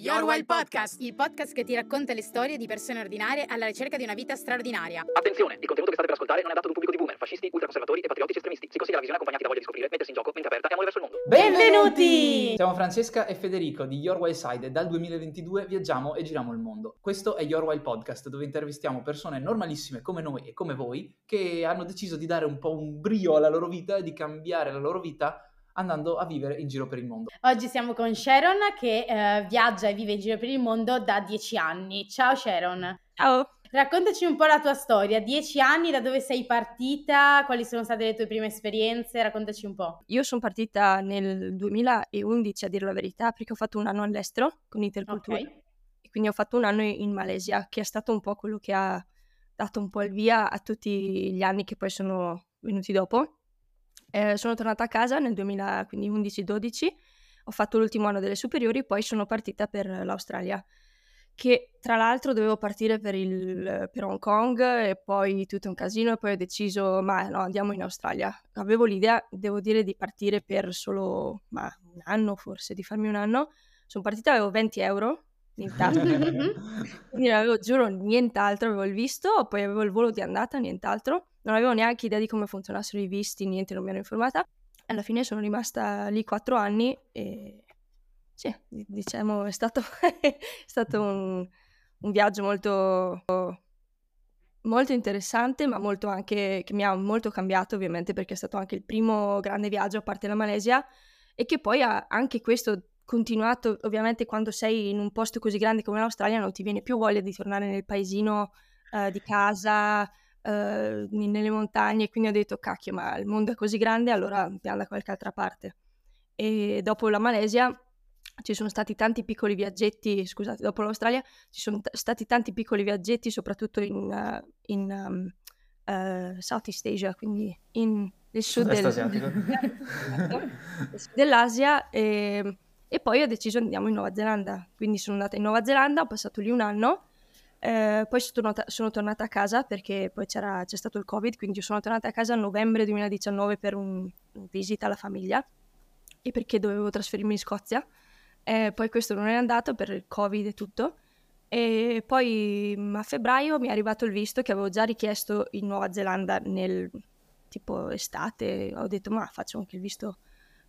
Your Wild Podcast, il podcast che ti racconta le storie di persone ordinarie alla ricerca di una vita straordinaria. Attenzione, il contenuto che state per ascoltare non è adatto ad un pubblico di boomer, fascisti, ultraconservatori e patriottici estremisti. Si consiglia la visione accompagnati da voglia di scoprire, mettersi in gioco, mente aperta e amore verso il mondo. Benvenuti! Siamo Francesca e Federico di Your Wild Side e dal 2022 viaggiamo e giriamo il mondo. Questo è Your Wild Podcast dove intervistiamo persone normalissime come noi e come voi che hanno deciso di dare un po' un brio alla loro vita e di cambiare la loro vita andando a vivere in giro per il mondo. Oggi siamo con Sharon che eh, viaggia e vive in giro per il mondo da dieci anni. Ciao Sharon. Ciao. Raccontaci un po' la tua storia, dieci anni, da dove sei partita, quali sono state le tue prime esperienze, raccontaci un po'. Io sono partita nel 2011 a dire la verità perché ho fatto un anno all'estero con Intercultura Ok. e quindi ho fatto un anno in Malesia che è stato un po' quello che ha dato un po' il via a tutti gli anni che poi sono venuti dopo. Eh, sono tornata a casa nel 2011-12, ho fatto l'ultimo anno delle superiori, poi sono partita per l'Australia, che tra l'altro dovevo partire per, il, per Hong Kong e poi tutto un casino e poi ho deciso, ma no, andiamo in Australia. Avevo l'idea, devo dire, di partire per solo ma, un anno forse, di farmi un anno. Sono partita, avevo 20 euro in tasca, quindi non avevo, giuro, nient'altro, avevo il visto, poi avevo il volo di andata, nient'altro. Non avevo neanche idea di come funzionassero i visti, niente, non mi ero informata. Alla fine sono rimasta lì quattro anni e sì, di- diciamo, è stato, è stato un, un viaggio molto, molto interessante, ma molto anche, che mi ha molto cambiato ovviamente perché è stato anche il primo grande viaggio a parte la Malesia e che poi ha anche questo continuato, ovviamente quando sei in un posto così grande come l'Australia non ti viene più voglia di tornare nel paesino eh, di casa, eh, nelle montagne, quindi ho detto cacchio, ma il mondo è così grande, allora andiamo da qualche altra parte. E dopo la Malesia ci sono stati tanti piccoli viaggetti, scusate, dopo l'Australia ci sono t- stati tanti piccoli viaggetti, soprattutto in, eh, in um, eh, Southeast Asia, quindi in, nel sud, del- dell'Asia e, e poi ho deciso andiamo in Nuova Zelanda, quindi sono andata in Nuova Zelanda, ho passato lì un anno, eh, poi sono tornata, sono tornata a casa perché poi c'è stato il Covid, quindi sono tornata a casa a novembre 2019 per un, un visita alla famiglia e perché dovevo trasferirmi in Scozia. Eh, poi questo non è andato per il Covid e tutto. E poi mm, a febbraio mi è arrivato il visto che avevo già richiesto in Nuova Zelanda nel tipo estate. Ho detto, ma faccio anche il visto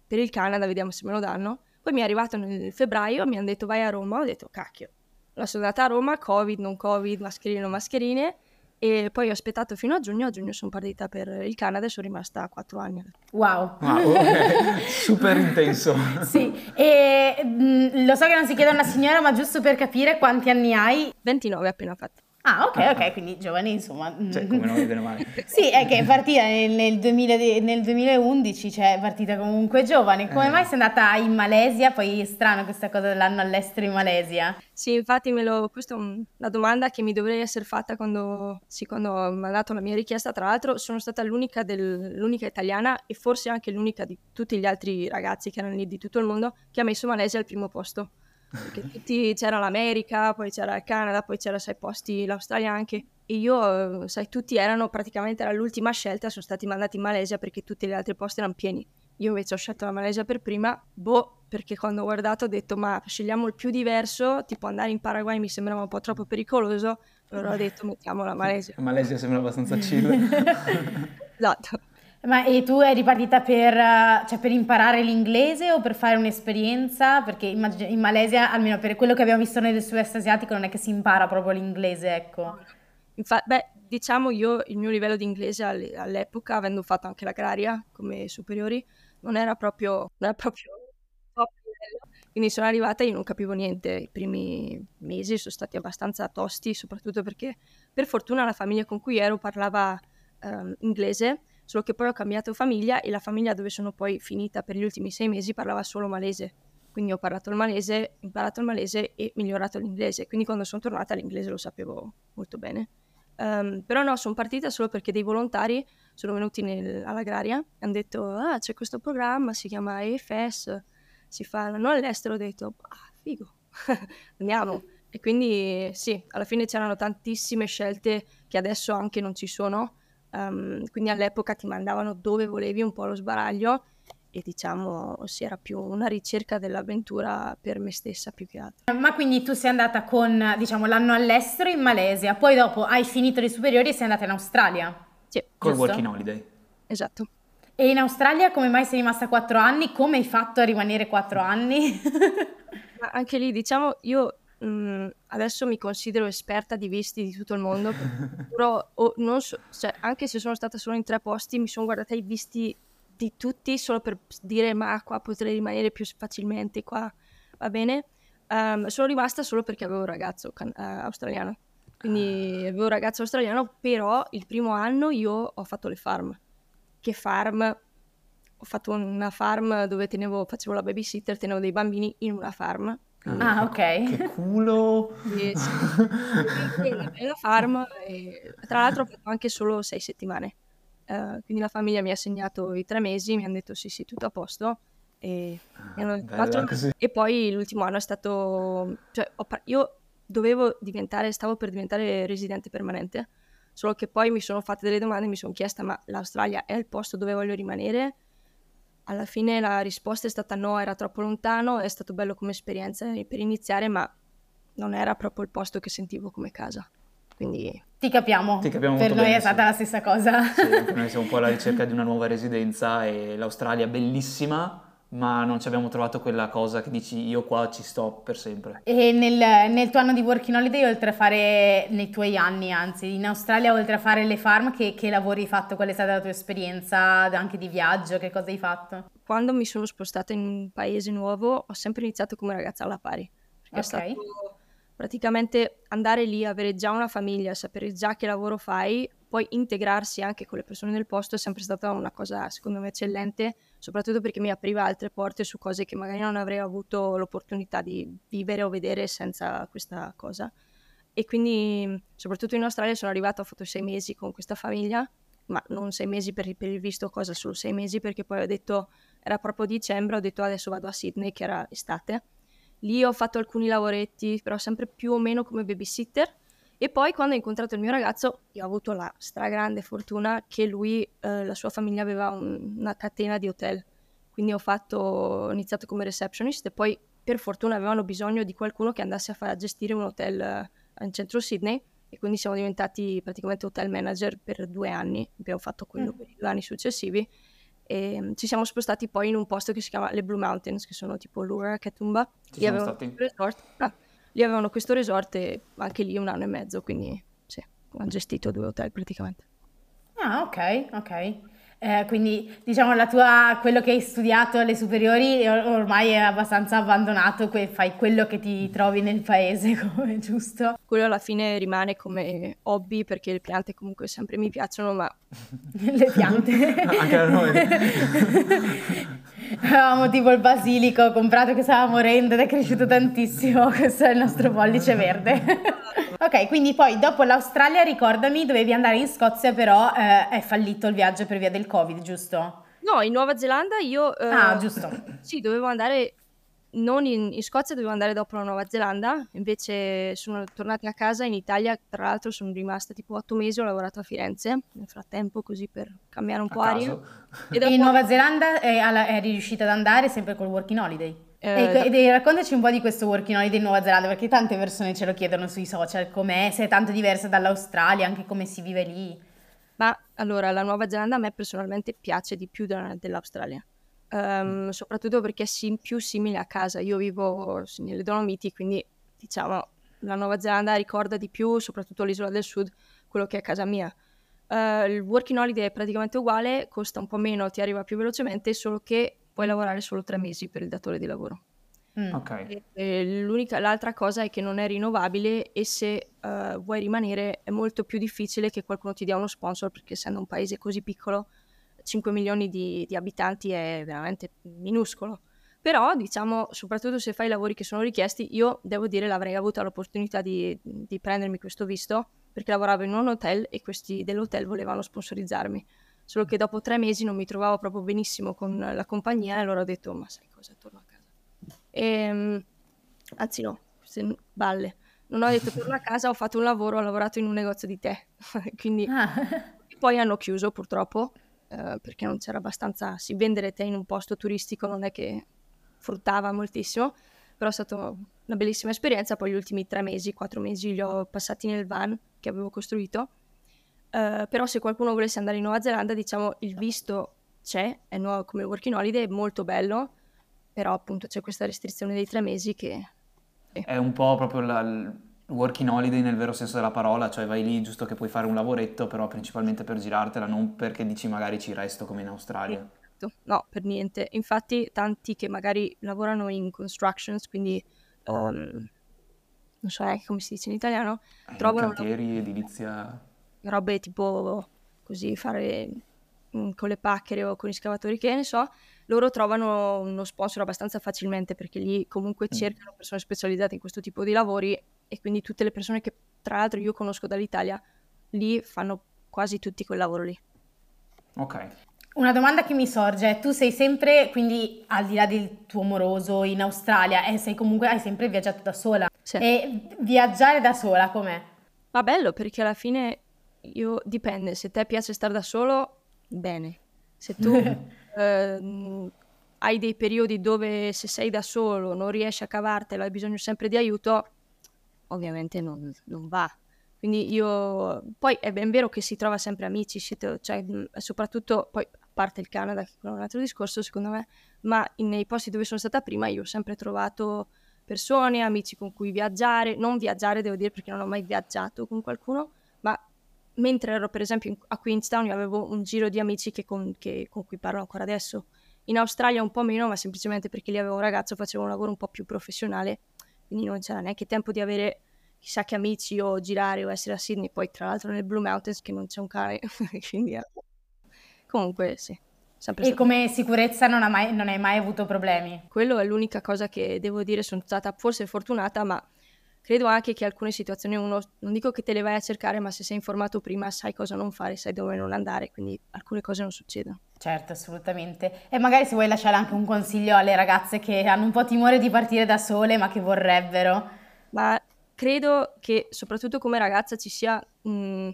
per il Canada, vediamo se me lo danno. Poi mi è arrivato nel febbraio, mi hanno detto vai a Roma, ho detto cacchio. Allora sono andata a Roma, Covid, non Covid, mascherine, non mascherine. E poi ho aspettato fino a giugno, a giugno sono partita per il Canada e sono rimasta quattro anni. Wow. Wow, ok. super intenso. Sì, e mm, lo so che non si chiede a una signora, ma giusto per capire quanti anni hai. 29 appena fatti. Ah, ok, ok, quindi giovane, insomma. Cioè, come non bene male. Sì, è che è partita nel, nel 2000 de- nel 2011, cioè è partita comunque giovane. Come Eh. mai sei andata in Malesia? Poi è strano questa cosa dell'anno all'estero in Malesia. Sì, infatti me lo, questa è un- una domanda che mi dovrei essere fatta quando, sì, quando ho mandato la mia richiesta. Tra l'altro sono stata l'unica, del- l'unica italiana e forse anche l'unica di tutti gli altri ragazzi che erano lì di tutto il mondo che ha messo Malesia al primo posto. Perché tutti, c'era l'America, poi c'era il Canada, poi c'era sei posti l'Australia anche. E io, eh, sai, tutti erano praticamente era l'ultima scelta, sono stati mandati in Malesia perché tutti gli altri posti erano pieni. Io invece ho scelto la Malesia per prima, boh, perché quando ho guardato ho detto ma scegliamo il più diverso, tipo andare in Paraguay mi sembrava un po' troppo pericoloso, allora ho detto mettiamo la Malesia. Malesia sembra abbastanza chill. Esatto. Ma e tu eri partita per, eh, cioè, per imparare l'inglese o per fare un'esperienza? Perché immag- in Malesia, almeno per quello che abbiamo visto noi del sud-est asiatico, non è che si impara proprio l'inglese, ecco. Infa- beh, diciamo io il mio livello di inglese all- all'epoca, avendo fatto anche l'agraria come superiori, non era proprio, non era proprio top livello. Quindi sono arrivata e io non capivo niente. I primi mesi sono stati abbastanza tosti, soprattutto perché per fortuna la famiglia con cui ero parlava ehm, inglese, solo che poi ho cambiato famiglia e la famiglia dove sono poi finita per gli ultimi sei mesi parlava solo malese. Quindi ho parlato il malese, imparato il malese e migliorato l'inglese. Quindi quando sono tornata l'inglese lo sapevo molto bene. Ehm, però no, sono partita solo perché dei volontari sono venuti nel- all'agraria e hanno detto, ah, c'è questo programma, si chiama EFS, si fa l'anno all'estero, ho detto, ah, figo, andiamo. E quindi sì, alla fine c'erano tantissime scelte che adesso anche non ci sono, Ehm, quindi all'epoca ti mandavano dove volevi un po' lo sbaraglio e diciamo si era più una ricerca dell'avventura per me stessa più che altro. Ma quindi tu sei andata con, diciamo, l'anno all'estero in Malesia, poi dopo hai finito le superiori e sei andata in Australia. Sì, Col Giusto? working holiday. esatto. E in Australia come mai sei rimasta quattro anni? Come hai fatto a rimanere quattro anni? Ma anche lì, diciamo, io mh, adesso mi considero esperta di visti di tutto il mondo, però o- non so- cioè, anche se sono stata solo in tre posti, mi sono guardata i visti di tutti solo per dire ma qua potrei rimanere più facilmente, qua va bene. Ehm, sono rimasta solo perché avevo un ragazzo can- eh, australiano, quindi avevo un ragazzo australiano, però il primo anno io ho fatto le farm. Che farm? Ho fatto una farm dove tenevo, facevo la babysitter, tenevo dei bambini in una farm. Ah, ok. Che culo! Quindi, sì, una bella farm e tra l'altro ho fatto anche solo sei settimane. Eh, quindi la famiglia mi ha assegnato i tre mesi, mi hanno detto sì sì tutto a posto e, così. e poi l'ultimo anno è stato cioè par- io dovevo diventare stavo per diventare residente permanente solo che poi mi sono fatte delle domande e mi sono chiesta ma l'Australia è il posto dove voglio rimanere alla fine la risposta è stata no era troppo lontano è stato bello come esperienza per iniziare ma non era proprio il posto che sentivo come casa quindi Ti capiamo. Ti capiamo per noi bene, è stata sì. la stessa cosa. Sì, anche noi siamo un po' alla ricerca di una nuova residenza e l'Australia è bellissima, ma non ci abbiamo trovato quella cosa che dici io qua ci sto per sempre. E nel, nel tuo anno di working holiday, oltre a fare, nei tuoi anni anzi, in Australia, oltre a fare le farm, che, che lavori hai fatto? Qual è stata la tua esperienza anche di viaggio? Che cosa hai fatto? quando mi sono spostata in un paese nuovo ho sempre iniziato come ragazza alla pari perché è Ok. stato praticamente andare lì, avere già una famiglia, sapere già che lavoro fai, poi integrarsi anche con le persone del posto è sempre stata una cosa secondo me eccellente, soprattutto perché mi apriva altre porte su cose che magari non avrei avuto l'opportunità di vivere o vedere senza questa cosa. E quindi, soprattutto in Australia, sono arrivata, ho fatto sei mesi con questa famiglia, ma non sei mesi per, per il visto cosa, solo sei mesi perché poi ho detto, era proprio dicembre, ho detto adesso vado a Sydney, che era estate. Lì ho fatto alcuni lavoretti, però sempre più o meno come babysitter. E poi quando ho incontrato il mio ragazzo, io ho avuto la stragrande fortuna che lui, eh, la sua famiglia aveva un- una catena di hotel. Quindi ho fatto, ho iniziato come receptionist e poi per fortuna avevano bisogno di qualcuno che andasse a, fare, a gestire un hotel eh, in centro Sydney e quindi siamo diventati praticamente hotel manager per due anni. Abbiamo fatto quello Mm. per i due anni successivi e mm, ci siamo spostati poi in un posto che si chiama le Blue Mountains, che sono tipo Lura, Katoomba. Ci Lì siamo stati? questo resort. Ah, lì avevano questo resort e anche lì un anno e mezzo, quindi sì, ho gestito due hotel praticamente. Ah, ok, ok. Eh, quindi diciamo la tua, quello che hai studiato alle superiori or- ormai è abbastanza abbandonato, que- fai quello che ti trovi nel paese, come giusto? Quello alla fine rimane come hobby perché le piante comunque sempre mi piacciono, ma Le piante. Anche a noi. Avevamo tipo il basilico comprato che stava morendo ed è cresciuto tantissimo. Questo è il nostro pollice verde. ok, quindi poi dopo l'Australia, ricordami, dovevi andare in Scozia, però eh, è fallito il viaggio per via del Covid, giusto? no, in Nuova Zelanda io... eh, Ah, giusto. Sì, dovevo andare, non in, in Scozia, dovevo andare dopo la Nuova Zelanda, invece sono tornata a casa in Italia, tra l'altro sono rimasta tipo otto mesi, ho lavorato a Firenze nel frattempo così per cambiare un A po' aria. caso. E E dopo- in Nuova Zelanda è, alla- è riuscita ad andare sempre col working holiday. Eh, E- e raccontaci un po' di questo working holiday in Nuova Zelanda, perché tante persone ce lo chiedono sui social, com'è, se è tanto diversa dall'Australia, anche come si vive lì. Ma allora, la Nuova Zelanda a me personalmente piace di più della- dell'Australia, Ehm, soprattutto perché è sim- più simile a casa. Io vivo nelle Dolomiti, quindi diciamo la Nuova Zelanda ricorda di più, soprattutto l'isola del sud, quello che è casa mia. Eh, il working holiday è praticamente uguale, costa un po' meno, ti arriva più velocemente, solo che puoi lavorare solo tre mesi per il datore di lavoro. Mm. Ok. E- e l'unica, l'altra cosa è che non è rinnovabile e se eh, vuoi rimanere è molto più difficile che qualcuno ti dia uno sponsor perché essendo un paese così piccolo, 5 milioni di, di abitanti è veramente minuscolo. Però, diciamo, soprattutto se fai i lavori che sono richiesti, io devo dire l'avrei avuta l'opportunità di, di prendermi questo visto perché lavoravo in un hotel e questi dell'hotel volevano sponsorizzarmi. Solo che dopo tre mesi non mi trovavo proprio benissimo con la compagnia e allora ho detto, ma sai cosa, torno a casa. Ehm, anzi no, n- balle. Non ho detto torno a casa, ho fatto un lavoro, ho lavorato in un negozio di tè, quindi Ah. poi hanno chiuso purtroppo eh, perché non c'era abbastanza, sì, vendere tè in un posto turistico non è che fruttava moltissimo, però è stata una bellissima esperienza, poi gli ultimi tre mesi, quattro mesi li ho passati nel van che avevo costruito, uh, però se qualcuno volesse andare in Nuova Zelanda, diciamo, il visto c'è, è nuovo come working holiday, è molto bello, però appunto c'è questa restrizione dei tre mesi che... È un po' proprio la, working holiday nel vero senso della parola, cioè vai lì giusto che puoi fare un lavoretto, però principalmente per girartela, non perché dici magari ci resto come in Australia. No, per niente. Infatti tanti che magari lavorano in constructions, quindi um, non so come si dice in italiano, Eh, trovano cantieri, edilizia... robe tipo così fare mm, con le pacchere o con gli scavatori che ne so, loro trovano uno sponsor abbastanza facilmente perché lì comunque Mm. cercano persone specializzate in questo tipo di lavori e quindi tutte le persone che tra l'altro io conosco dall'Italia lì fanno quasi tutti quel lavoro lì. Ok. Una domanda che mi sorge, tu sei sempre, quindi al di là del tuo moroso in Australia, e sei comunque, hai sempre viaggiato da sola. Sì. E viaggiare da sola com'è? Ma bello perché alla fine io dipende, se a te piace stare da solo, bene. Se tu ehm, hai dei periodi dove se sei da solo non riesci a cavartela, hai bisogno sempre di aiuto, ovviamente non, non va. Quindi io, poi è ben vero che si trova sempre amici, cioè, soprattutto, poi a parte il Canada, che è un altro discorso secondo me, ma in- nei posti dove sono stata prima io ho sempre trovato persone, amici con cui viaggiare, non viaggiare devo dire perché non ho mai viaggiato con qualcuno, ma mentre ero per esempio in- a Queenstown io avevo un giro di amici che con, che- con cui parlo ancora adesso. In Australia un po' meno, ma semplicemente perché lì avevo un ragazzo, facevo un lavoro un po' più professionale, quindi non c'era neanche tempo di avere chissà che amici o girare o essere a Sydney, poi tra l'altro nel Blue Mountains che non c'è un cane, quindi eh. comunque sì, sempre E stato come sicurezza non, mai- non hai mai avuto problemi? quello è l'unica cosa che devo dire, sono stata forse fortunata, ma credo anche che alcune situazioni uno, non dico che te le vai a cercare, ma se sei informato prima sai cosa non fare, sai dove non andare, quindi alcune cose non succedono. Certo, assolutamente. E magari se vuoi lasciare anche un consiglio alle ragazze che hanno un po' timore di partire da sole, ma che vorrebbero. Ma credo che soprattutto come ragazza ci sia un,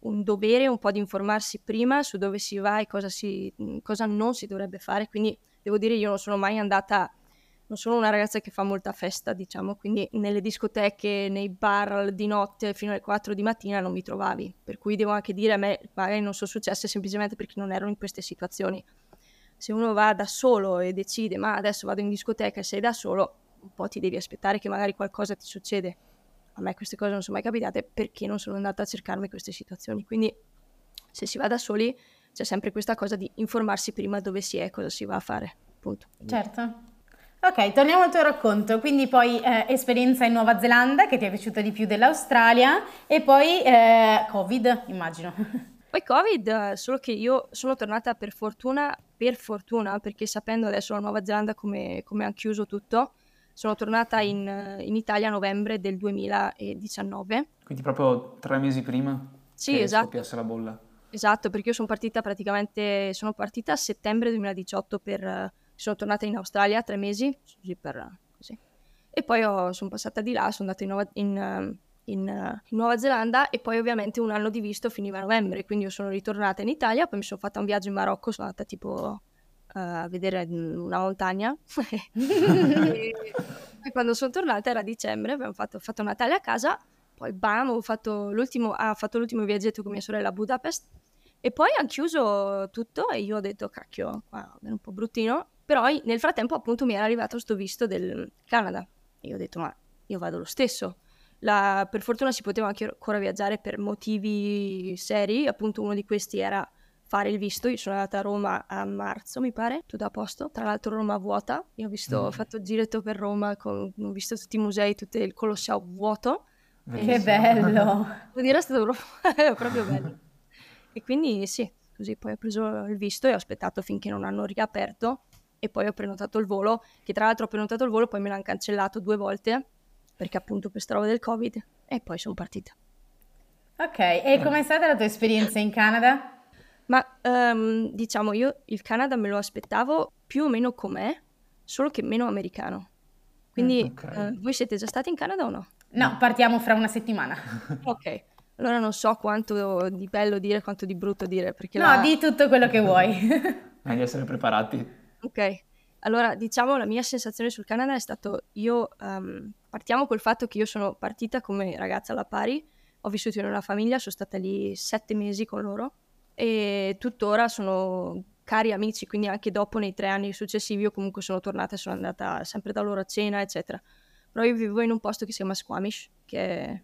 un dovere un po' di informarsi prima su dove si va e cosa, si, cosa non si dovrebbe fare, quindi devo dire io non sono mai andata non sono una ragazza che fa molta festa, diciamo, quindi nelle discoteche, nei bar di notte fino alle 4 di mattina non mi trovavi, per cui devo anche dire a me magari non sono successe semplicemente perché non ero in queste situazioni. Se uno va da solo e decide ma adesso vado in discoteca e sei da solo, un po' ti devi aspettare che magari qualcosa ti succede. A me queste cose non sono mai capitate perché non sono andata a cercarmi queste situazioni, quindi se si va da soli c'è sempre questa cosa di informarsi prima dove si è, cosa si va a fare, punto. Certo. Ok, torniamo al tuo racconto. Quindi poi eh, esperienza in Nuova Zelanda che ti è piaciuta di più dell'Australia e poi eh, Covid, immagino. Poi Covid, eh, solo che io sono tornata per fortuna, per fortuna, perché sapendo adesso la Nuova Zelanda come, come hanno chiuso tutto, sono tornata in, in Italia a novembre del 2019. Quindi proprio tre mesi prima Sì, che esatto. scoppiasse la bolla. Esatto, perché io sono partita praticamente, sono partita a settembre 2018 per, sono tornata in Australia tre mesi, così per, così. E poi ho- sono passata di là, sono andata in Nuova, in, in, in Nuova Zelanda e poi ovviamente un anno di visto finiva a novembre, quindi io sono ritornata in Italia, poi mi sono fatta un viaggio in Marocco, sono andata tipo eh, a vedere una montagna. e, e quando sono tornata era dicembre, abbiamo fatto, fatto Natale a casa, poi bam, ho fatto l'ultimo, ha fatto l'ultimo viaggetto con mia sorella a Budapest e poi hanno chiuso tutto e io ho detto, cacchio, qua è un po' bruttino. Però nel frattempo appunto mi era arrivato sto visto del Canada. E io ho detto, ma io vado lo stesso. La- per fortuna si poteva anche ancora viaggiare per motivi seri, appunto uno di questi era fare il visto. Io sono andata a Roma a marzo, mi pare, tutto a posto. Tra l'altro Roma vuota. Io ho visto, ho fatto il giretto per Roma, con- ho visto tutti i musei, tutto il Colosseo vuoto. Che Bellissimo. bello. Devo dire, è stato proprio, proprio bello. E quindi sì, così poi ho preso il visto e ho aspettato finché non hanno riaperto e poi ho prenotato il volo, che tra l'altro ho prenotato il volo, poi me l'hanno cancellato due volte, perché appunto per sta roba del Covid, e poi sono partita. Ok, e com'è stata la tua esperienza in Canada? Ma ehm, diciamo, io il Canada me lo aspettavo più o meno com'è, solo che meno americano. Quindi ok. eh, voi siete già stati in Canada o no? No, partiamo fra una settimana. Ok, Allora non so quanto di bello dire, quanto di brutto dire, perché No, la... di tutto quello che vuoi. Meglio essere preparati. Ok, allora diciamo la mia sensazione sul Canada è stato, io ehm, partiamo col fatto che io sono partita come ragazza alla pari, ho vissuto in una famiglia, sono stata lì sette mesi con loro e tuttora sono cari amici, quindi anche dopo nei tre anni successivi io comunque sono tornata e sono andata sempre da loro a cena, eccetera. Però io vivo in un posto che si chiama Squamish, che è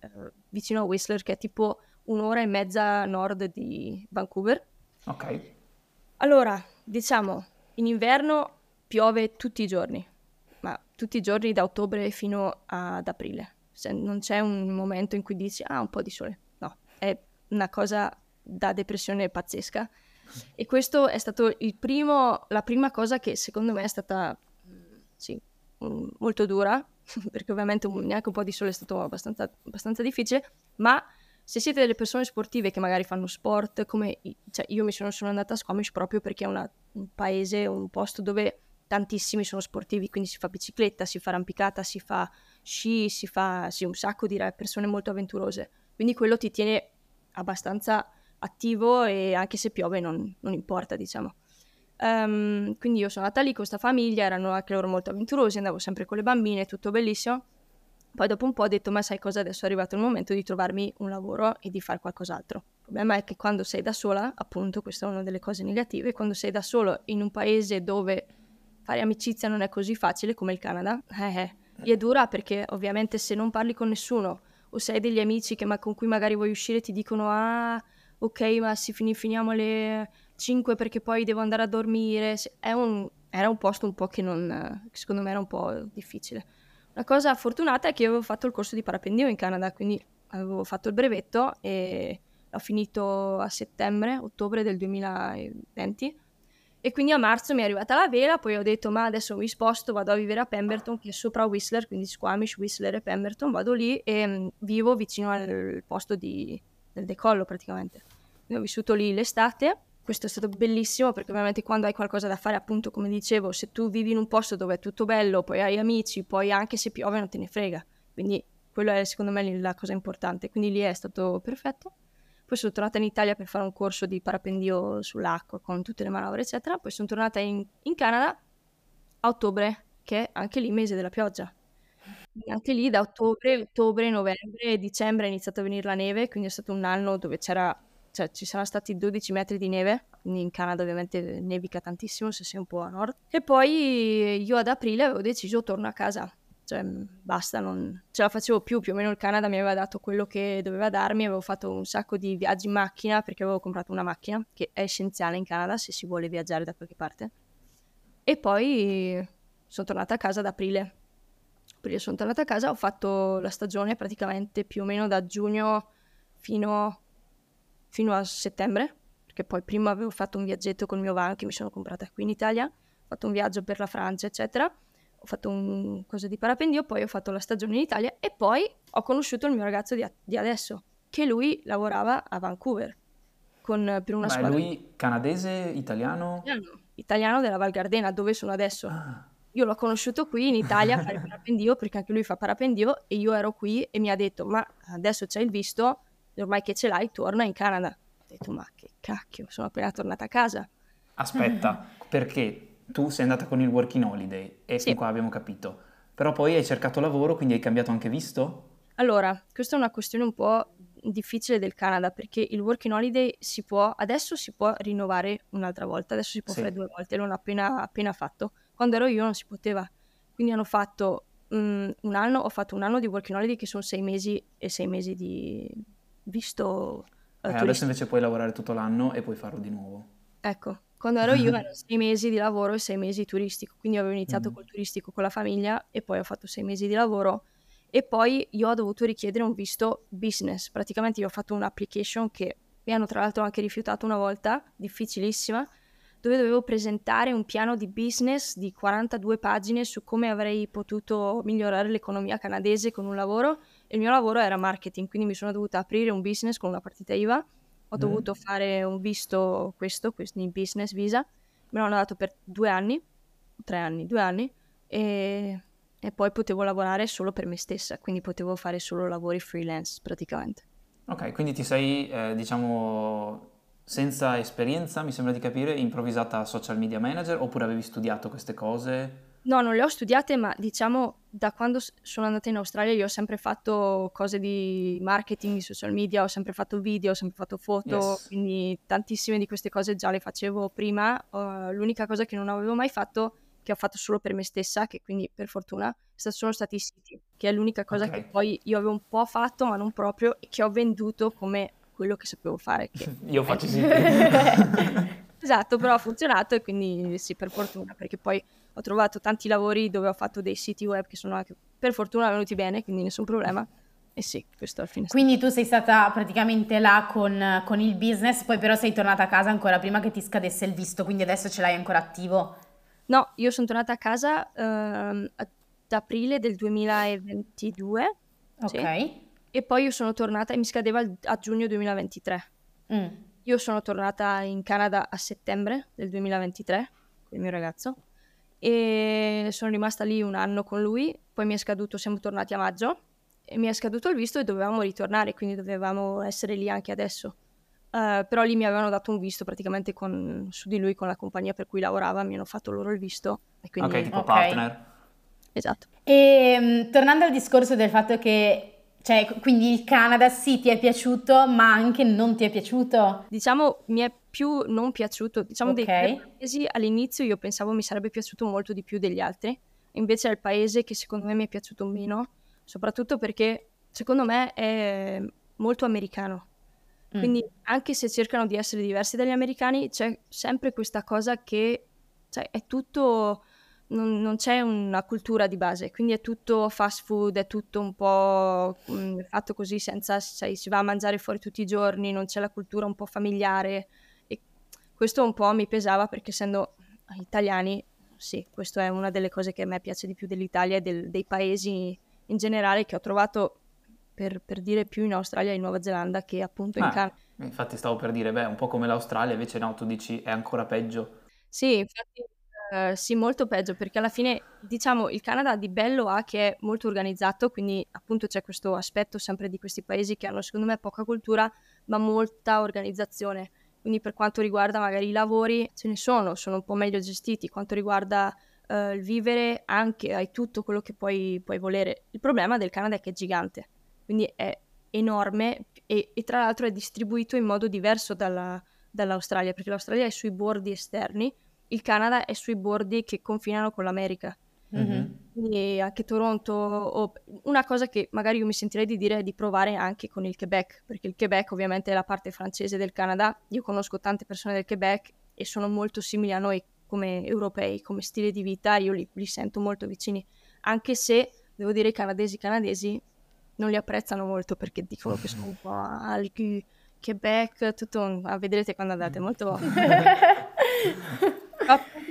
eh, vicino a Whistler, che è tipo un'ora e mezza a nord di Vancouver. Ok. Allora, diciamo, in inverno piove tutti i giorni, ma tutti i giorni da ottobre fino ad aprile. Se non c'è un momento in cui dici, ah, un po' di sole. No, è una cosa da depressione pazzesca. E questo è stato il primo, la prima cosa che secondo me è stata, mm, sì, molto dura, perché ovviamente neanche un po' di sole è stato abbastanza, abbastanza difficile, ma se siete delle persone sportive che magari fanno sport, come cioè io mi sono, sono andata a Squamish proprio perché è una- un paese, un posto dove tantissimi sono sportivi, quindi si fa bicicletta, si fa arrampicata, si fa sci, si fa sì, un sacco di persone molto avventurose. Quindi quello ti tiene abbastanza attivo e anche se piove non, non importa, diciamo. Ehm, quindi io sono andata lì con questa famiglia, erano anche loro molto avventurosi, andavo sempre con le bambine, tutto bellissimo. Poi dopo un po' ho detto, ma sai cosa, adesso è arrivato il momento di trovarmi un lavoro e di fare qualcos'altro. Il problema è che quando sei da sola, appunto, questa è una delle cose negative, quando sei da solo in un paese dove fare amicizia non è così facile come il Canada, eh, eh, lì è dura perché ovviamente se non parli con nessuno o se hai degli amici che ma- con cui magari vuoi uscire ti dicono ah, ok, ma si fini- finiamo alle 5 perché poi devo andare a dormire, un- era un posto un po' che non, secondo me era un po' difficile. La cosa fortunata è che io avevo fatto il corso di parapendio in Canada, quindi avevo fatto il brevetto e l'ho finito a settembre, ottobre del 2020 e quindi a marzo mi è arrivata la vela, poi ho detto ma adesso mi sposto, vado a vivere a Pemberton che è sopra Whistler, quindi Squamish, Whistler e Pemberton, vado lì e mm, vivo vicino al posto di- del decollo praticamente. Quindi ho vissuto lì l'estate, questo è stato bellissimo perché ovviamente quando hai qualcosa da fare, appunto come dicevo, se tu vivi in un posto dove è tutto bello, poi hai amici, poi anche se piove non te ne frega, quindi quello è secondo me la cosa importante, quindi lì è stato perfetto. Poi sono tornata in Italia per fare un corso di parapendio sull'acqua con tutte le manovre, eccetera. Poi sono tornata in, in Canada a ottobre, che è anche lì mese della pioggia. Quindi anche lì da ottobre, ottobre, novembre dicembre è iniziata a venire la neve, quindi è stato un anno dove c'era, cioè ci saranno stati 12 metri di neve, in Canada ovviamente nevica tantissimo se sei un po' a nord. E poi io ad aprile avevo deciso torno a casa, cioè mh, basta, non ce la facevo più, più o meno il Canada mi aveva dato quello che doveva darmi, avevo fatto un sacco di viaggi in macchina perché avevo comprato una macchina, che è essenziale in Canada se si vuole viaggiare da qualche parte. E poi sono tornata a casa ad aprile. Aprile sono tornata a casa, ho fatto la stagione praticamente più o meno da giugno fino, fino a settembre, perché poi prima avevo fatto un viaggetto col mio van che mi sono comprata qui in Italia, ho fatto un viaggio per la Francia, eccetera. Ho fatto un cosa di parapendio, poi ho fatto la stagione in Italia e poi ho conosciuto il mio ragazzo di, a- di adesso, che lui lavorava a Vancouver con, per una Ma squadra lui canadese, italiano? italiano, italiano della Val Gardena, dove sono adesso. Ah, Io l'ho conosciuto qui in Italia a fare parapendio perché anche lui fa parapendio e io ero qui e mi ha detto ma adesso c'hai il visto, ormai che ce l'hai torna in Canada. Ho detto ma che cacchio, sono appena tornata a casa. aspetta, perché tu sei andata con il working holiday e Sì. qua abbiamo capito. Però poi hai cercato lavoro, quindi hai cambiato anche visto? Allora, questa è una questione un po' difficile del Canada perché il working holiday si può, adesso si può rinnovare un'altra volta, adesso si può Sì. fare due volte, l'hanno appena, appena fatto. Quando ero io non si poteva, quindi hanno fatto mm, un anno, ho fatto un anno di working holiday che sono sei mesi e sei mesi di visto eh, Eh, adesso invece puoi lavorare tutto l'anno e puoi farlo di nuovo. Ecco, quando ero io erano sei mesi di lavoro e sei mesi turistico, quindi avevo iniziato Mm. col turistico con la famiglia e poi ho fatto sei mesi di lavoro e poi io ho dovuto richiedere un visto business. Praticamente io ho fatto un'application che mi hanno tra l'altro anche rifiutato una volta, difficilissima, dove dovevo presentare un piano di business di 42 pagine su come avrei potuto migliorare l'economia canadese con un lavoro il mio lavoro era marketing, quindi mi sono dovuta aprire un business con una partita IVA ho Mm. dovuto fare un visto, questo, quindi business visa, me l'hanno dato per due anni, tre anni, due anni, e, e poi potevo lavorare solo per me stessa, quindi potevo fare solo lavori freelance praticamente. Ok, quindi ti sei, eh, diciamo, senza esperienza, mi sembra di capire, improvvisata social media manager oppure avevi studiato queste cose? No, non le ho studiate, ma diciamo da quando sono andata in Australia io ho sempre fatto cose di marketing, di social media, ho sempre fatto video, ho sempre fatto foto, Yes. quindi tantissime di queste cose già le facevo prima. Uh, l'unica cosa che non avevo mai fatto, che ho fatto solo per me stessa, che quindi per fortuna, sono stati i siti, che è l'unica cosa Ok. che poi io avevo un po' fatto, ma non proprio, e che ho venduto come quello che sapevo fare. che- Io faccio i siti. Esatto, però ha funzionato e quindi sì, per fortuna, perché poi ho trovato tanti lavori dove ho fatto dei siti web che sono anche per fortuna venuti bene, quindi nessun problema. E sì, questo alla fine. Quindi tu sei stata praticamente là con, con il business, poi però sei tornata a casa ancora prima che ti scadesse il visto, quindi adesso ce l'hai ancora attivo. No, io sono tornata a casa ehm, ad aprile del 2022 Ok. sì, e poi io sono tornata e mi scadeva il- a giugno 2023. Mm. Io sono tornata in Canada a settembre del 2023 con il mio ragazzo e sono rimasta lì un anno con lui, poi mi è scaduto, siamo tornati a maggio e mi è scaduto il visto e dovevamo ritornare, quindi dovevamo essere lì anche adesso. Eh, però lì mi avevano dato un visto praticamente con- su di lui con la compagnia per cui lavorava, mi hanno fatto loro il visto e quindi Ok, tipo Ok. partner. esatto. E mm, tornando al discorso del fatto che, cioè, quindi il Canada sì ti è piaciuto, ma anche non ti è piaciuto. Diciamo mi è più non piaciuto, diciamo dei Ok. tre paesi all'inizio io pensavo mi sarebbe piaciuto molto di più degli altri, invece è il paese che secondo me mi è piaciuto meno, soprattutto perché secondo me è molto americano. Mm. Quindi anche se cercano di essere diversi dagli americani, c'è sempre questa cosa che cioè, è tutto, non, non c'è una cultura di base, quindi è tutto fast food, è tutto un po' mm, fatto così senza, sai, si va a mangiare fuori tutti i giorni, non c'è la cultura un po' familiare e questo un po' mi pesava perché essendo italiani, sì, questa è una delle cose che a me piace di più dell'Italia e del- dei paesi in generale che ho trovato per, per dire più in Australia e in Nuova Zelanda che appunto in Ah, Canada. infatti stavo per dire, beh, un po' come l'Australia, invece no, tu dici è ancora peggio. Sì, infatti, eh, sì, molto peggio, perché alla fine, diciamo, il Canada di bello ha che è molto organizzato, quindi appunto c'è questo aspetto sempre di questi paesi che hanno, secondo me, poca cultura, ma molta organizzazione. Quindi per quanto riguarda magari i lavori, ce ne sono, sono un po' meglio gestiti. Quanto riguarda eh, il vivere, anche hai tutto quello che puoi, puoi volere. Il problema del Canada è che è gigante, quindi è enorme e, e tra l'altro è distribuito in modo diverso dalla- dall'Australia, perché l'Australia è sui bordi esterni, il Canada è sui bordi che confinano con l'America. Mhm. Quindi anche Toronto, o una cosa che magari io mi sentirei di dire è di provare anche con il Quebec, perché il Quebec ovviamente è la parte francese del Canada, io conosco tante persone del Quebec e sono molto simili a noi come europei, come stile di vita, io li, li sento molto vicini, anche se devo dire i canadesi canadesi non li apprezzano molto perché dicono che sono un po' al Quebec, tutto, un- ah, vedrete quando andate, molto...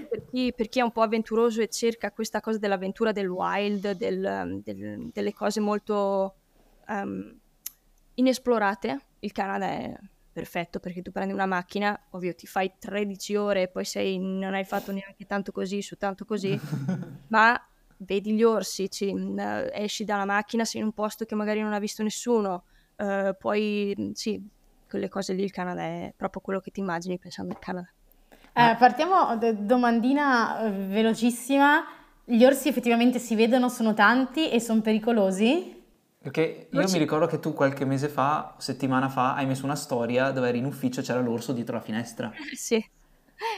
Per chi, per chi è un po' avventuroso e cerca questa cosa dell'avventura, del wild, del- del- delle cose molto ehm, inesplorate, il Canada è perfetto perché tu prendi una macchina, ovvio ti fai 13 ore e poi sei, non hai fatto neanche tanto così su tanto così, ma vedi gli orsi, ci- mh, esci dalla macchina, sei in un posto che magari non ha visto nessuno, eh, poi sì, quelle cose lì il Canada è proprio quello che ti immagini pensando al Canada. Eh, partiamo, d- domandina eh, velocissima. Gli orsi effettivamente si vedono, sono tanti e sono pericolosi? Perché io mi ricordo che tu qualche mese fa, settimana fa, hai messo una storia dove eri in ufficio e c'era l'orso dietro la finestra. Sì,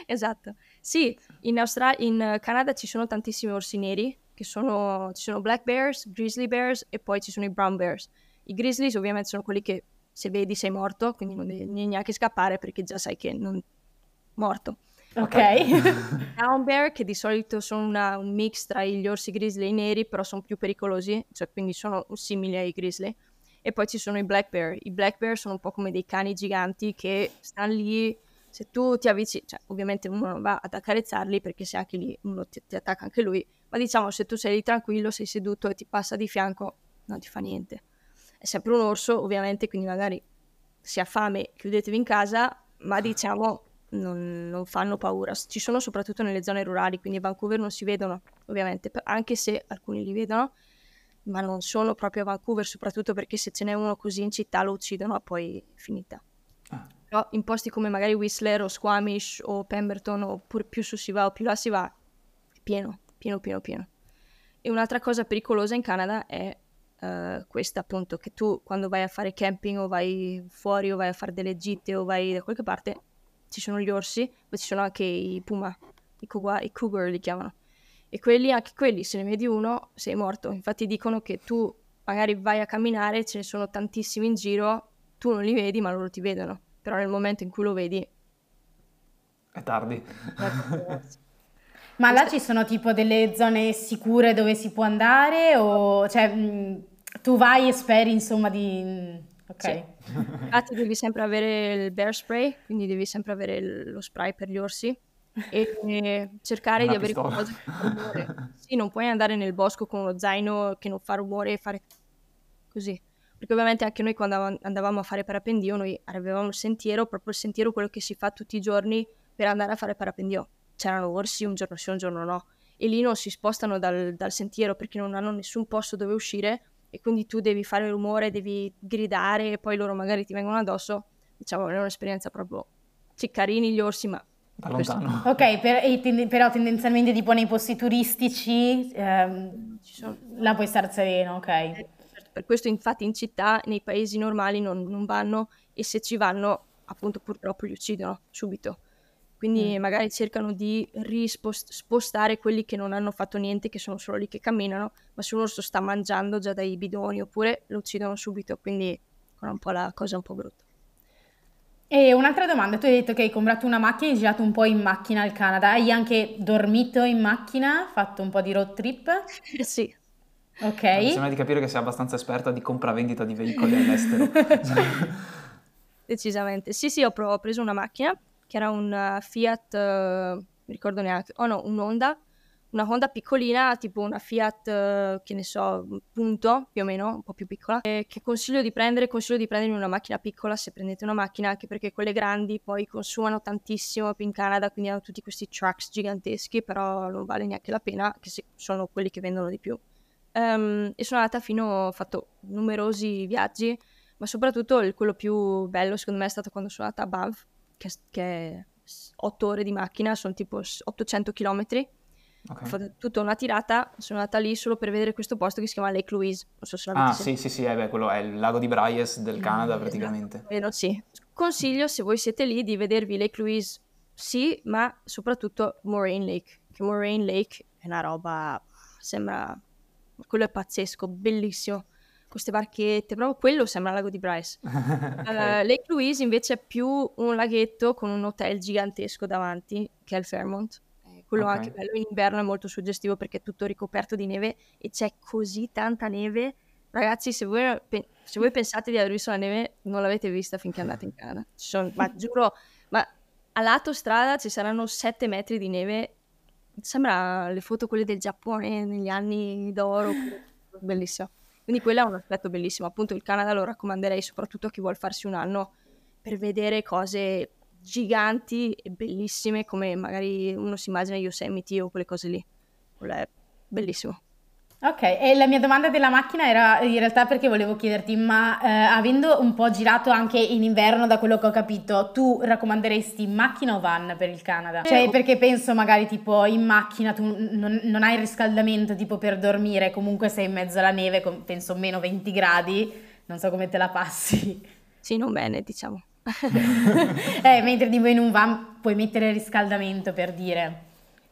esatto. Sì, in Austra- in Canada ci sono tantissimi orsi neri, che sono, ci sono black bears, grizzly bears e poi ci sono i brown bears. I grizzlies ovviamente sono quelli che se vedi sei morto, quindi non devi neanche scappare perché già sai che non morto. Ok. Brown bear che di solito sono una- un mix tra gli orsi grizzly e i neri, però sono più pericolosi, cioè quindi sono simili ai grizzly. E poi ci sono i black bear. I black bear sono un po' come dei cani giganti che stanno lì, se tu ti avvicini, cioè ovviamente uno non va ad accarezzarli perché se anche lì uno ti, ti attacca anche lui, ma diciamo se tu sei lì tranquillo, sei seduto e ti passa di fianco, non ti fa niente. È sempre un orso, ovviamente, quindi magari se ha fame chiudetevi in casa, ma diciamo non, non fanno paura. Ci sono soprattutto nelle zone rurali, quindi a Vancouver non si vedono, ovviamente, anche se alcuni li vedono, ma non sono proprio a Vancouver, soprattutto perché se ce n'è uno così in città lo uccidono e poi è finita. Ah. Però in posti come magari Whistler o Squamish o Pemberton oppure più su si va o più là si va, è pieno, pieno, pieno, pieno. E un'altra cosa pericolosa in Canada è uh, questa appunto, che tu quando vai a fare camping o vai fuori o vai a fare delle gite o vai da qualche parte, ci sono gli orsi, ma ci sono anche i puma, i, cougar, i cougar li chiamano. E quelli, anche quelli, se ne vedi uno, sei morto. Infatti dicono che tu magari vai a camminare, ce ne sono tantissimi in giro, tu non li vedi, ma loro ti vedono. Però nel momento in cui lo vedi... È tardi. ma là ci sono tipo delle zone sicure dove si può andare o... Cioè, mh, tu vai e speri insomma di... Ok. Sì. Infatti devi sempre avere il bear spray, quindi devi sempre avere lo spray per gli orsi e cercare Una di avere pistola. qualcosa che fa rumore. Sì, non puoi andare nel bosco con uno zaino che non fa rumore e fare così. Perché ovviamente anche noi quando andavamo- andavamo a fare parapendio, noi avevamo il sentiero, proprio il sentiero quello che si fa tutti i giorni per andare a fare parapendio. C'erano orsi un giorno sì, un giorno no. E lì non si spostano dal, dal sentiero perché non hanno nessun posto dove uscire e quindi tu devi fare rumore, devi gridare e poi loro magari ti vengono addosso. Diciamo, è un'esperienza proprio... Sì, carini gli orsi, ma... Lontano. Ok, per- e tende- però tendenzialmente tipo nei posti turistici ehm, Ci sono... là puoi star sereno, ok. Eh, certo, Per questo infatti in città, nei paesi normali non, non vanno e se ci vanno appunto purtroppo li uccidono subito. Quindi Mm. magari cercano di rispostare quelli che non hanno fatto niente, che sono solo lì che camminano, ma se un orso sta mangiando già dai bidoni oppure lo uccidono subito, quindi è un po' la cosa un po' brutta. E un'altra domanda, tu hai detto che hai comprato una macchina e hai girato un po' in macchina al Canada, hai anche dormito in macchina, fatto un po' di road trip, sì, ok? Mi sembra di capire che sei abbastanza esperta di compravendita di veicoli all'estero. decisamente. Sì, sì, ho, pro- ho preso una macchina che era un uh, Fiat, mi ricordo neanche, oh no, un Honda, una Honda piccolina, tipo una Fiat, uh, che ne so, punto, più o meno, un po' più piccola, che consiglio di prendere, consiglio di prendere una macchina piccola se prendete una macchina, anche perché quelle grandi poi consumano tantissimo qui in Canada, quindi hanno tutti questi trucks giganteschi, però non vale neanche la pena, che sono quelli che vendono di più. Ehm, e sono andata fino, ho fatto numerosi viaggi, ma soprattutto quello più bello secondo me è stato quando sono andata a Banff, che, che è 8 ore di macchina, sono tipo s- 800 km. Ho Ok. fatto tutta una tirata, sono andata lì solo per vedere questo posto che si chiama Lake Louise. Non so se l'avete Ah, sentito. sì, sì, sì, eh, beh, quello è il lago di Bryce del Canada praticamente. Vero, sì. Consiglio, se voi siete lì, di vedervi Lake Louise, sì, ma soprattutto Moraine Lake, che Moraine Lake è una roba, sembra, quello è pazzesco, bellissimo. Queste barchette, proprio quello sembra il lago di Bryce. Ok. Eh, Lake Louise invece è più un laghetto con un hotel gigantesco davanti, che è il Fairmont. Eh, quello Ok. anche bello in inverno è molto suggestivo perché è tutto ricoperto di neve e c'è così tanta neve. Ragazzi, se voi, se voi pensate di aver visto la neve, non l'avete vista finché andate in Canada. Sono- ma giuro, ma a lato strada ci saranno 7 metri di neve. Sembra le foto quelle del Giappone negli anni d'oro. Bellissimo. Quindi quello è un aspetto bellissimo. Appunto il Canada lo raccomanderei soprattutto a chi vuole farsi un anno per vedere cose giganti e bellissime come magari uno si immagina Yosemite o quelle cose lì. Quello è bellissimo. Ok, e la mia domanda della macchina era in realtà perché volevo chiederti, ma eh, avendo un po' girato anche in inverno, da quello che ho capito, tu raccomanderesti macchina o van per il Canada? Cioè, perché penso magari tipo in macchina tu non, non hai il riscaldamento tipo per dormire, comunque sei in mezzo alla neve con penso meno 20 gradi, non so come te la passi. Sì, non bene, diciamo. Eh, mentre tipo in un van puoi mettere il riscaldamento per dire.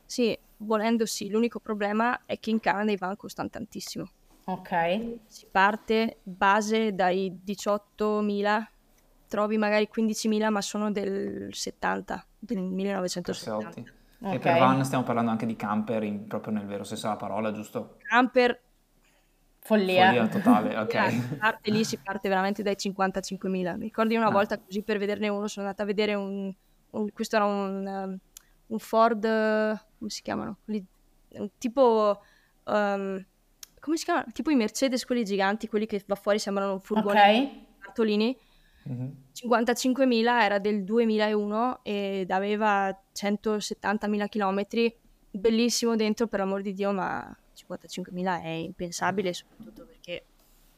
Sì, volendo sì, l'unico problema è che in Canada i van costano tantissimo. Ok. Si parte base dai 18.000, trovi magari 15.000, ma sono del 70, del Forse 1970. otti. Ok. E per van stiamo parlando anche di camper, in- proprio nel vero senso della parola, giusto? Camper, Follia. Follia totale, si ok. parte lì, si parte veramente dai 55.000. Mi ricordi una Ah. volta così per vederne uno, sono andata a vedere un, un- questo era un, um, un Ford, come si chiamano? Quelli- un tipo, um, come si chiamano? Tipo i Mercedes, quelli giganti, quelli che va fuori sembrano un furgone Ok. cartolini. Mhm. 55.000 era del 2001 ed aveva 170.000 km. Bellissimo dentro, per l'amor di Dio, ma 55.000 è impensabile, soprattutto perché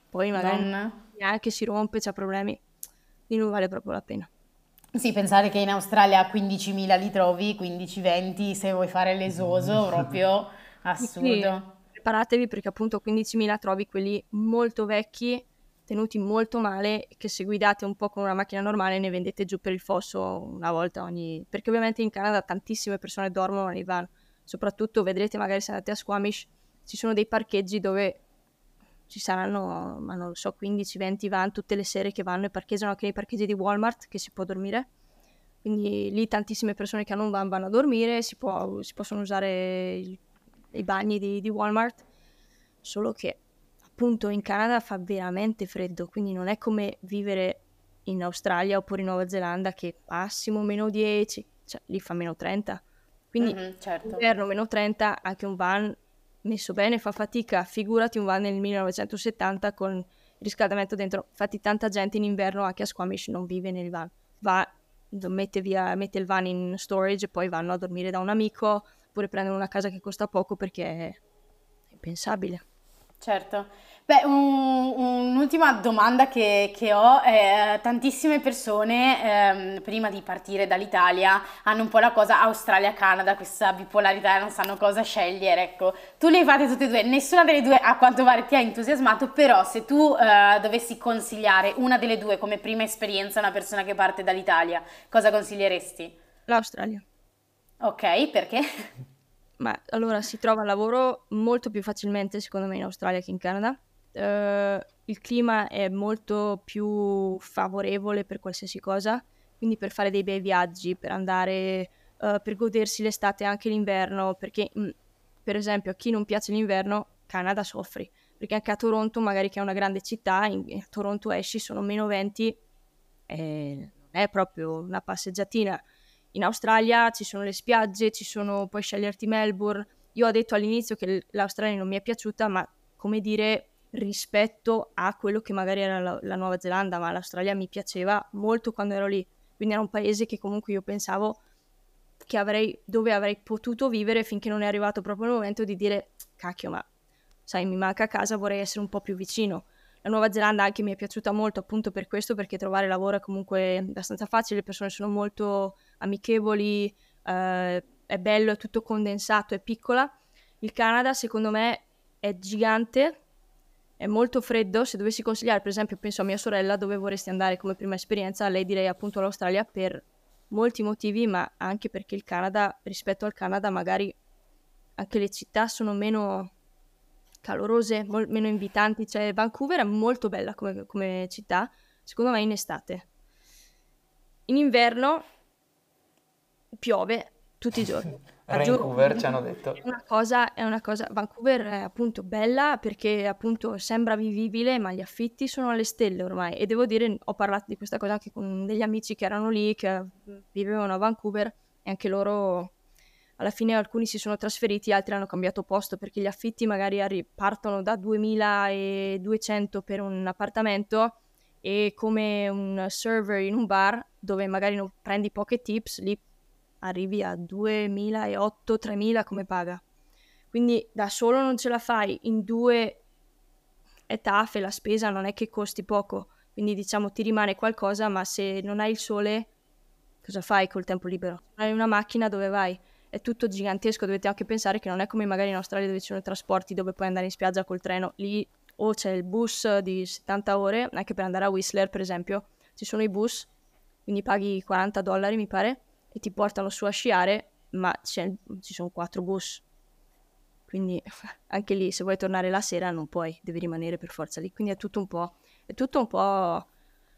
poi magari Non... neanche si rompe, c'ha problemi, quindi non vale proprio la pena. Sì, pensare che in Australia a 15.000 li trovi, 15-20 se vuoi fare l'esoso, proprio Quindi assurdo. preparatevi perché appunto 15.000 trovi quelli molto vecchi, tenuti molto male, che se guidate un po' con una macchina normale ne vendete giù per il fosso una volta ogni... Perché ovviamente in Canada tantissime persone dormono nei van, soprattutto vedrete magari se andate a Squamish, ci sono dei parcheggi dove ci saranno, ma non lo so, 15-20 van tutte le sere che vanno e parcheggiano anche nei parcheggi di Walmart che si può dormire. Quindi lì tantissime persone che hanno un van vanno a dormire, si, può- si possono usare il- i bagni di, di Walmart, solo che appunto in Canada fa veramente freddo, quindi non è come vivere in Australia oppure in Nuova Zelanda che massimo meno 10, cioè lì fa meno 30. Quindi Mhm, certo. inverno meno 30, anche un van messo bene fa fatica, figurati un van nel 1970 con riscaldamento dentro. Infatti tanta gente in inverno anche a Squamish non vive nel van, va, mette, via, mette il van in storage e poi vanno a dormire da un amico oppure prendono una casa che costa poco perché è impensabile. Certo. Beh, un- un'ultima domanda che, che ho è, tantissime persone ehm, prima di partire dall'Italia hanno un po' la cosa Australia-Canada, questa bipolarità, non sanno cosa scegliere, ecco. Tu le hai fatte tutte e due, nessuna delle due a quanto pare ti ha entusiasmato, però se tu eh, dovessi consigliare una delle due come prima esperienza a una persona che parte dall'Italia, cosa consiglieresti? L'Australia. Ok, perché? Ma allora si trova lavoro molto più facilmente secondo me in Australia che in Canada. Eh, il clima è molto più favorevole per qualsiasi cosa, quindi per fare dei bei viaggi, per andare, eh, per godersi l'estate e anche l'inverno, perché mm, per esempio a chi non piace l'inverno, Canada soffri, perché anche a Toronto, magari che è una grande città, in, a Toronto esci, sono meno 20, e non è proprio una passeggiatina. In Australia ci sono le spiagge, ci sono, puoi sceglierti Melbourne. Io ho detto all'inizio che l'Australia non mi è piaciuta, ma come dire, rispetto a quello che magari era la, la Nuova Zelanda, ma l'Australia mi piaceva molto quando ero lì. Quindi era un paese che comunque io pensavo che avrei, dove avrei potuto vivere finché non è arrivato proprio il momento di dire, cacchio, ma sai, mi manca casa, vorrei essere un po' più vicino. La Nuova Zelanda anche mi è piaciuta molto appunto per questo, perché trovare lavoro è comunque abbastanza facile, le persone sono molto amichevoli, eh, è bello, è tutto condensato, è piccola. Il Canada secondo me è gigante, è molto freddo. Se dovessi consigliare, per esempio, penso a mia sorella dove vorresti andare come prima esperienza, lei direi appunto l'Australia per molti motivi, ma anche perché il Canada, rispetto al Canada, magari anche le città sono meno calorose, mol- meno invitanti. Cioè, Vancouver è molto bella come, come città, secondo me in estate. In inverno piove tutti i giorni. Vancouver ci hanno detto. È una cosa, è una cosa, Vancouver è appunto bella perché appunto sembra vivibile, ma gli affitti sono alle stelle ormai. E devo dire, ho parlato di questa cosa anche con degli amici che erano lì, che vivevano a Vancouver, e anche loro, alla fine alcuni si sono trasferiti, altri hanno cambiato posto perché gli affitti magari arri- partono da 2200 per un appartamento e come un server in un bar dove magari non prendi poche tips, lì arrivi a 2008, 3000 come paga. Quindi da solo non ce la fai, in due etafe la spesa non è che costi poco, quindi diciamo ti rimane qualcosa, ma se non hai il sole, cosa fai col tempo libero? Hai una macchina dove vai? È tutto gigantesco, dovete anche pensare che non è come magari in Australia dove ci sono i trasporti dove puoi andare in spiaggia col treno, lì o c'è il bus di 70 ore, anche per andare a Whistler per esempio, ci sono i bus, quindi paghi 40 dollari mi pare, e ti portano su a sciare, ma ci sono quattro bus. Quindi anche lì, se vuoi tornare la sera, non puoi, devi rimanere per forza lì. Quindi è tutto un po'. È tutto un po'.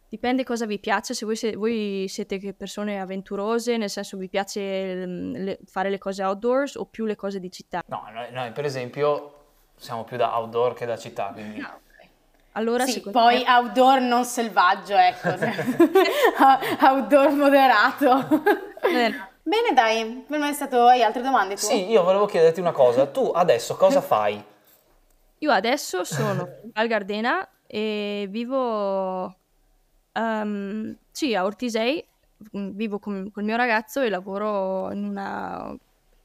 Dipende cosa vi piace. Se voi, se- voi siete persone avventurose, nel senso vi piace le- fare le cose outdoors o più le cose di città. No, noi, noi, per esempio siamo più da outdoor che da città, quindi Allora, Sì, poi me, outdoor non selvaggio, ecco. Outdoor moderato. eh, Bene, dai, per me è stato... Hai altre domande tu? Sì, io volevo chiederti una cosa. Tu adesso cosa fai? io adesso sono in Val Gardena e vivo ehm, sì, a Ortisei, mm, vivo con col mio ragazzo e lavoro in una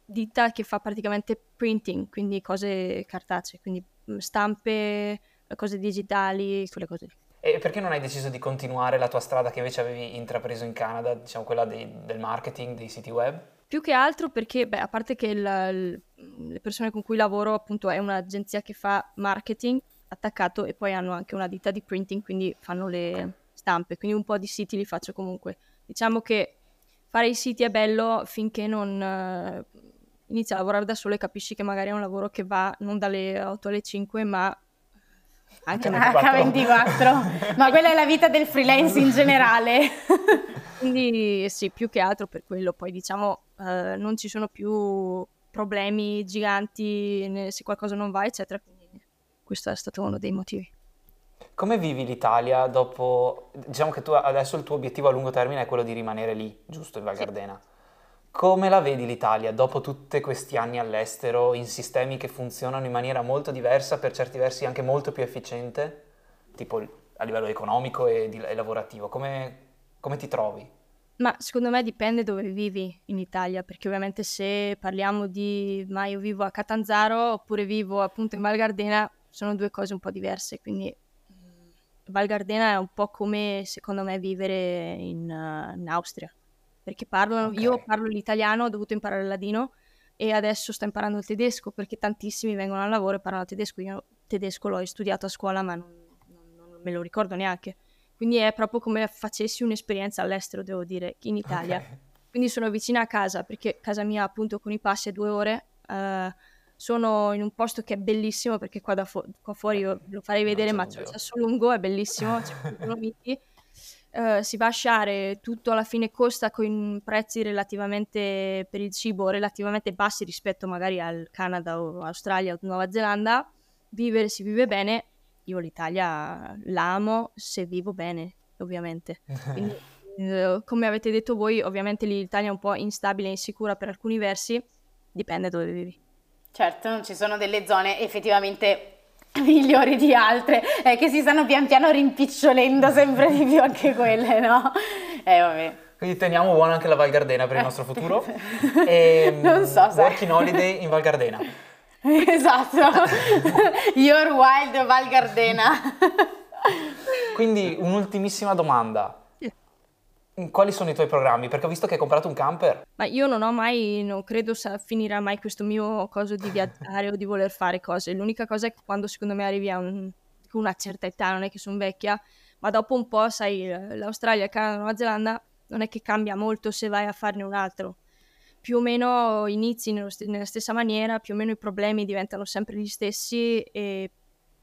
ditta che fa praticamente printing, quindi cose cartacee, quindi mm, stampe, cose digitali, quelle cose. E perché non hai deciso di continuare la tua strada che invece avevi intrapreso in Canada, diciamo quella dei, del marketing, dei siti web? Più che altro perché, beh, a parte che il, le persone con cui lavoro appunto è un'agenzia che fa marketing attaccato e poi hanno anche una ditta di printing, quindi fanno le stampe, quindi un po' di siti li faccio comunque. Diciamo che fare i siti è bello finché non uh, inizi a lavorare da solo e capisci che magari è un lavoro che va non dalle 8 alle 5, ma anche H24. ma quella è la vita del freelance in generale. Quindi sì, più che altro per quello. Poi diciamo uh, non ci sono più problemi giganti se qualcosa non va, eccetera. Quindi questo è stato uno dei motivi. Come vivi l'Italia dopo... Diciamo che tu adesso il tuo obiettivo a lungo termine è quello di rimanere lì, giusto, in Val Gardena. Sì. Come la vedi l'Italia dopo tutti questi anni all'estero, in sistemi che funzionano in maniera molto diversa, per certi versi anche molto più efficiente, tipo a livello economico e, di, e lavorativo? Come, come ti trovi? Ma secondo me dipende dove vivi in Italia, perché ovviamente se parliamo di ma io vivo a Catanzaro oppure vivo appunto in Val Gardena, sono due cose un po' diverse, quindi mm, Val Gardena è un po' come secondo me vivere in, in Austria perché parlano, okay. io parlo l'italiano, ho dovuto imparare il ladino e adesso sto imparando il tedesco perché tantissimi vengono al lavoro e parlano tedesco. Io tedesco l'ho studiato a scuola ma non, non, non, me lo ricordo neanche. Quindi è proprio come facessi un'esperienza all'estero, devo dire, in Italia. Okay. Quindi sono vicina a casa perché casa mia appunto con i passi è due ore. Uh, sono in un posto che è bellissimo perché qua, fu- qua fuori io lo farei vedere, ma c'è il Sassolungo, è bellissimo, c'è miti. Uh, si va a sciare, tutto alla fine costa con prezzi relativamente per il cibo relativamente bassi rispetto magari al Canada o Australia o Nuova Zelanda, vivere si vive bene, io l'Italia l'amo se vivo bene, ovviamente. Quindi, uh, come avete detto voi, ovviamente l'Italia è un po' instabile e insicura per alcuni versi, dipende dove vivi. Certo, ci sono delle zone effettivamente migliori di altre, eh, che si stanno pian piano rimpicciolendo sempre di più anche quelle, no? Eh, vabbè. Quindi teniamo buona anche la Val Gardena per il nostro futuro. E, ehm, non so se... Working holiday in Val Gardena. esatto. Your Wild Val Gardena. Quindi un'ultimissima domanda. Quali sono i tuoi programmi? Perché ho visto che hai comprato un camper. Ma io non ho mai, non credo sa, finirà mai questo mio coso di viaggiare o di voler fare cose. L'unica cosa è che quando secondo me arrivi a un, una certa età, non è che sono vecchia, ma dopo un po', sai, l'Australia, il Canada, Nuova Zelanda, non è che cambia molto se vai a farne un altro. Più o meno inizi st- nella stessa maniera, più o meno i problemi diventano sempre gli stessi e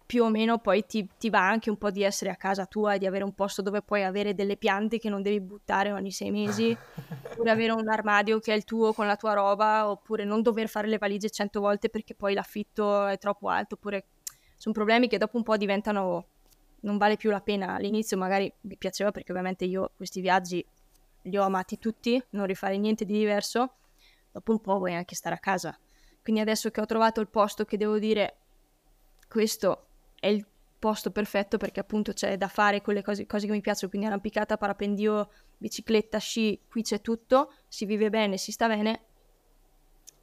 più o meno poi ti, ti, va anche un po' di essere a casa tua e di avere un posto dove puoi avere delle piante che non devi buttare ogni sei mesi, oppure avere un armadio che è il tuo con la tua roba, oppure non dover fare le valigie cento volte perché poi l'affitto è troppo alto, oppure sono problemi che dopo un po' diventano non vale più la pena. All'inizio magari mi piaceva perché ovviamente io questi viaggi li ho amati tutti, non rifare niente di diverso, dopo un po' vuoi anche stare a casa. Quindi adesso che ho trovato il posto che devo dire questo è il posto perfetto perché appunto c'è da fare quelle cose, cose che mi piacciono, quindi arrampicata, parapendio, bicicletta, sci, qui c'è tutto, si vive bene, si sta bene.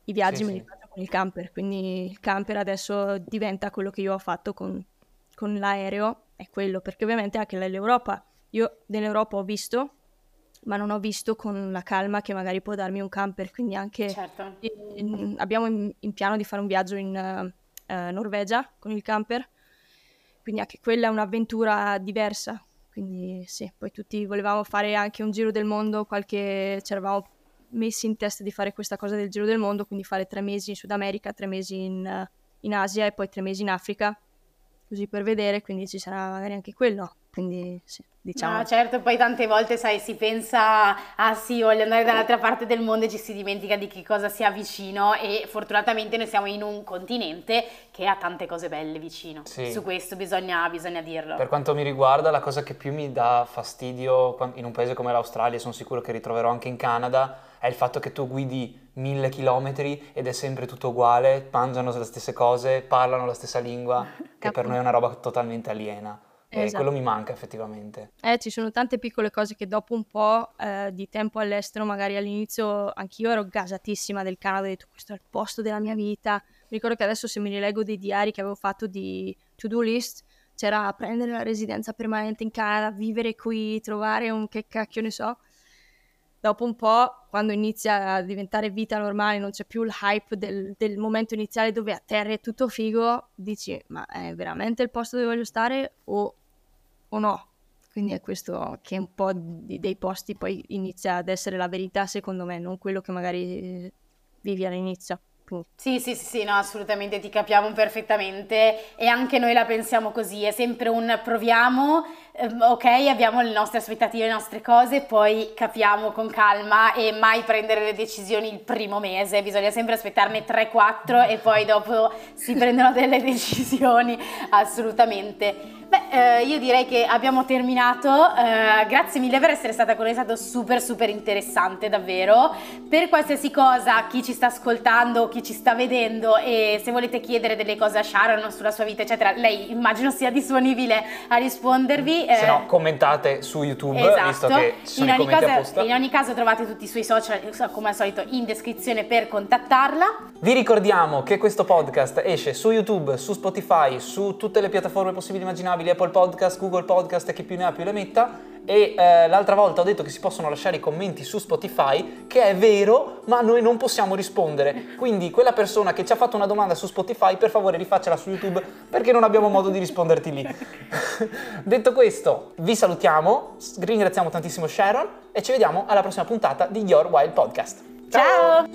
I viaggi sì, me li sì. faccio con il camper, quindi il camper adesso diventa quello che io ho fatto con, con l'aereo, è quello, perché ovviamente anche l'Europa, io nell'Europa ho visto, ma non ho visto con la calma che magari può darmi un camper, quindi anche certo. in, abbiamo in, in, piano di fare un viaggio in uh, uh, Norvegia con il camper, quindi anche quella è un'avventura diversa. Quindi sì, poi tutti volevamo fare anche un giro del mondo, qualche... ci eravamo messi in testa di fare questa cosa del giro del mondo, quindi fare tre mesi in Sud America, tre mesi in, in Asia e poi tre mesi in Africa, così per vedere, quindi ci sarà magari anche quello. Quindi sì, diciamo. No, certo, poi tante volte, sai, si pensa, ah sì, voglio andare dall'altra parte del mondo e ci si dimentica di che cosa sia vicino e fortunatamente noi siamo in un continente che ha tante cose belle vicino. Sì. Su questo bisogna, bisogna dirlo. Per quanto mi riguarda, la cosa che più mi dà fastidio in un paese come l'Australia, sono sicuro che ritroverò anche in Canada, è il fatto che tu guidi mille chilometri ed è sempre tutto uguale, mangiano le stesse cose, parlano la stessa lingua, che per noi è una roba totalmente aliena. E esatto. quello mi manca effettivamente. Eh, ci sono tante piccole cose che dopo un po' eh, di tempo all'estero, magari all'inizio anch'io ero gasatissima del Canada, ho detto questo è il posto della mia vita. Mi ricordo che adesso se mi rileggo dei diari che avevo fatto di to-do list, c'era prendere la residenza permanente in Canada, vivere qui, trovare un che cacchio ne so. Dopo un po', quando inizia a diventare vita normale, non c'è più il hype del, del momento iniziale dove a terra è tutto figo, dici, ma è veramente il posto dove voglio stare o, o no? Quindi è questo che un po' di, dei posti poi inizia ad essere la verità, secondo me, non quello che magari vivi all'inizio. Sì, sì, sì, sì, no, assolutamente ti capiamo perfettamente e anche noi la pensiamo così, è sempre un proviamo, ehm, ok, abbiamo le nostre aspettative, le nostre cose, poi capiamo con calma e mai prendere le decisioni il primo mese, bisogna sempre aspettarne 3-4 e poi dopo si prendono delle decisioni, assolutamente. Beh, eh, io direi che abbiamo terminato. Eh, grazie mille per essere stata con noi, è stato super super interessante davvero. Per qualsiasi cosa, chi ci sta ascoltando, chi ci sta vedendo e se volete chiedere delle cose a Sharon sulla sua vita, eccetera, lei immagino sia disponibile a rispondervi. Eh, se no, commentate su YouTube, esatto. visto che ci sono in ogni, caso, in ogni caso trovate tutti i suoi social, come al solito, in descrizione per contattarla. Vi ricordiamo che questo podcast esce su YouTube, su Spotify, su tutte le piattaforme possibili e immaginabili immaginabili, Apple Podcast, Google Podcast e chi più ne ha più le metta. E eh, l'altra volta ho detto che si possono lasciare i commenti su Spotify, che è vero, ma noi non possiamo rispondere. Quindi quella persona che ci ha fatto una domanda su Spotify, per favore rifaccela su YouTube perché non abbiamo modo di risponderti lì. detto questo, vi salutiamo, ringraziamo tantissimo Sharon e ci vediamo alla prossima puntata di Your Wild Podcast. Ciao!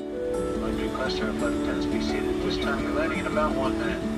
Ciao.